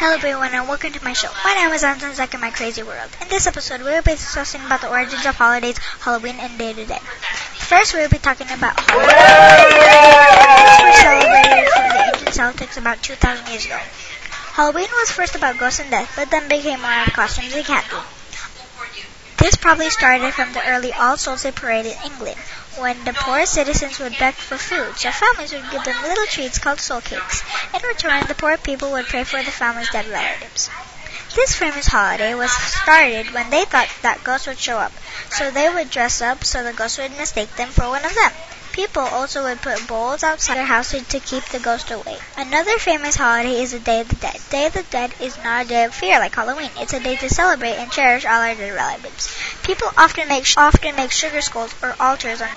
Hello everyone and welcome to my show. My name is Anton Zek in my crazy world. In this episode we will be discussing about the origins of holidays, Halloween, and Day to Day. First we will be talking about Halloween. Holidays were celebrated from the ancient Celtics about 2,000 years ago. Halloween was first about ghosts and death, but then became more about costumes and candy. This probably started from the early All Souls Day parade in England, when the poor citizens would beg for food, so families would give them little treats called soul cakes. In return, the poor people would pray for the family's dead relatives. This famous holiday was started when they thought that ghosts would show up, so they would dress up so the ghosts would mistake them for one of them. People also would put bowls outside their houses to keep the ghost away. Another famous holiday is the Day of the Dead. Day of the Dead is not a day of fear like Halloween. It's a day to celebrate and cherish all our dead relatives. People often make often make sugar skulls or altars on.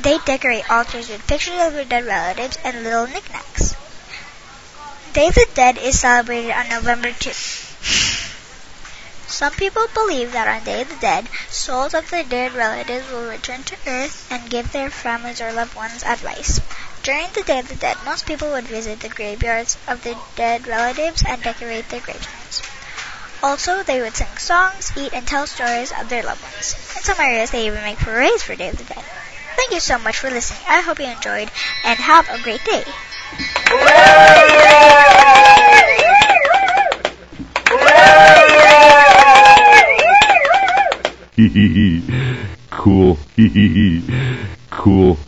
They decorate altars with pictures of their dead relatives and little knickknacks. Day of the Dead is celebrated on November 2. Some people believe that on Day of the Dead, souls of their dead relatives will return to Earth and give their families or loved ones advice. During the Day of the Dead, most people would visit the graveyards of their dead relatives and decorate their gravestones. Also, they would sing songs, eat, and tell stories of their loved ones. In some areas, they even make parades for Day of the Dead. Thank you so much for listening. I hope you enjoyed and have a great day. Cool. cool.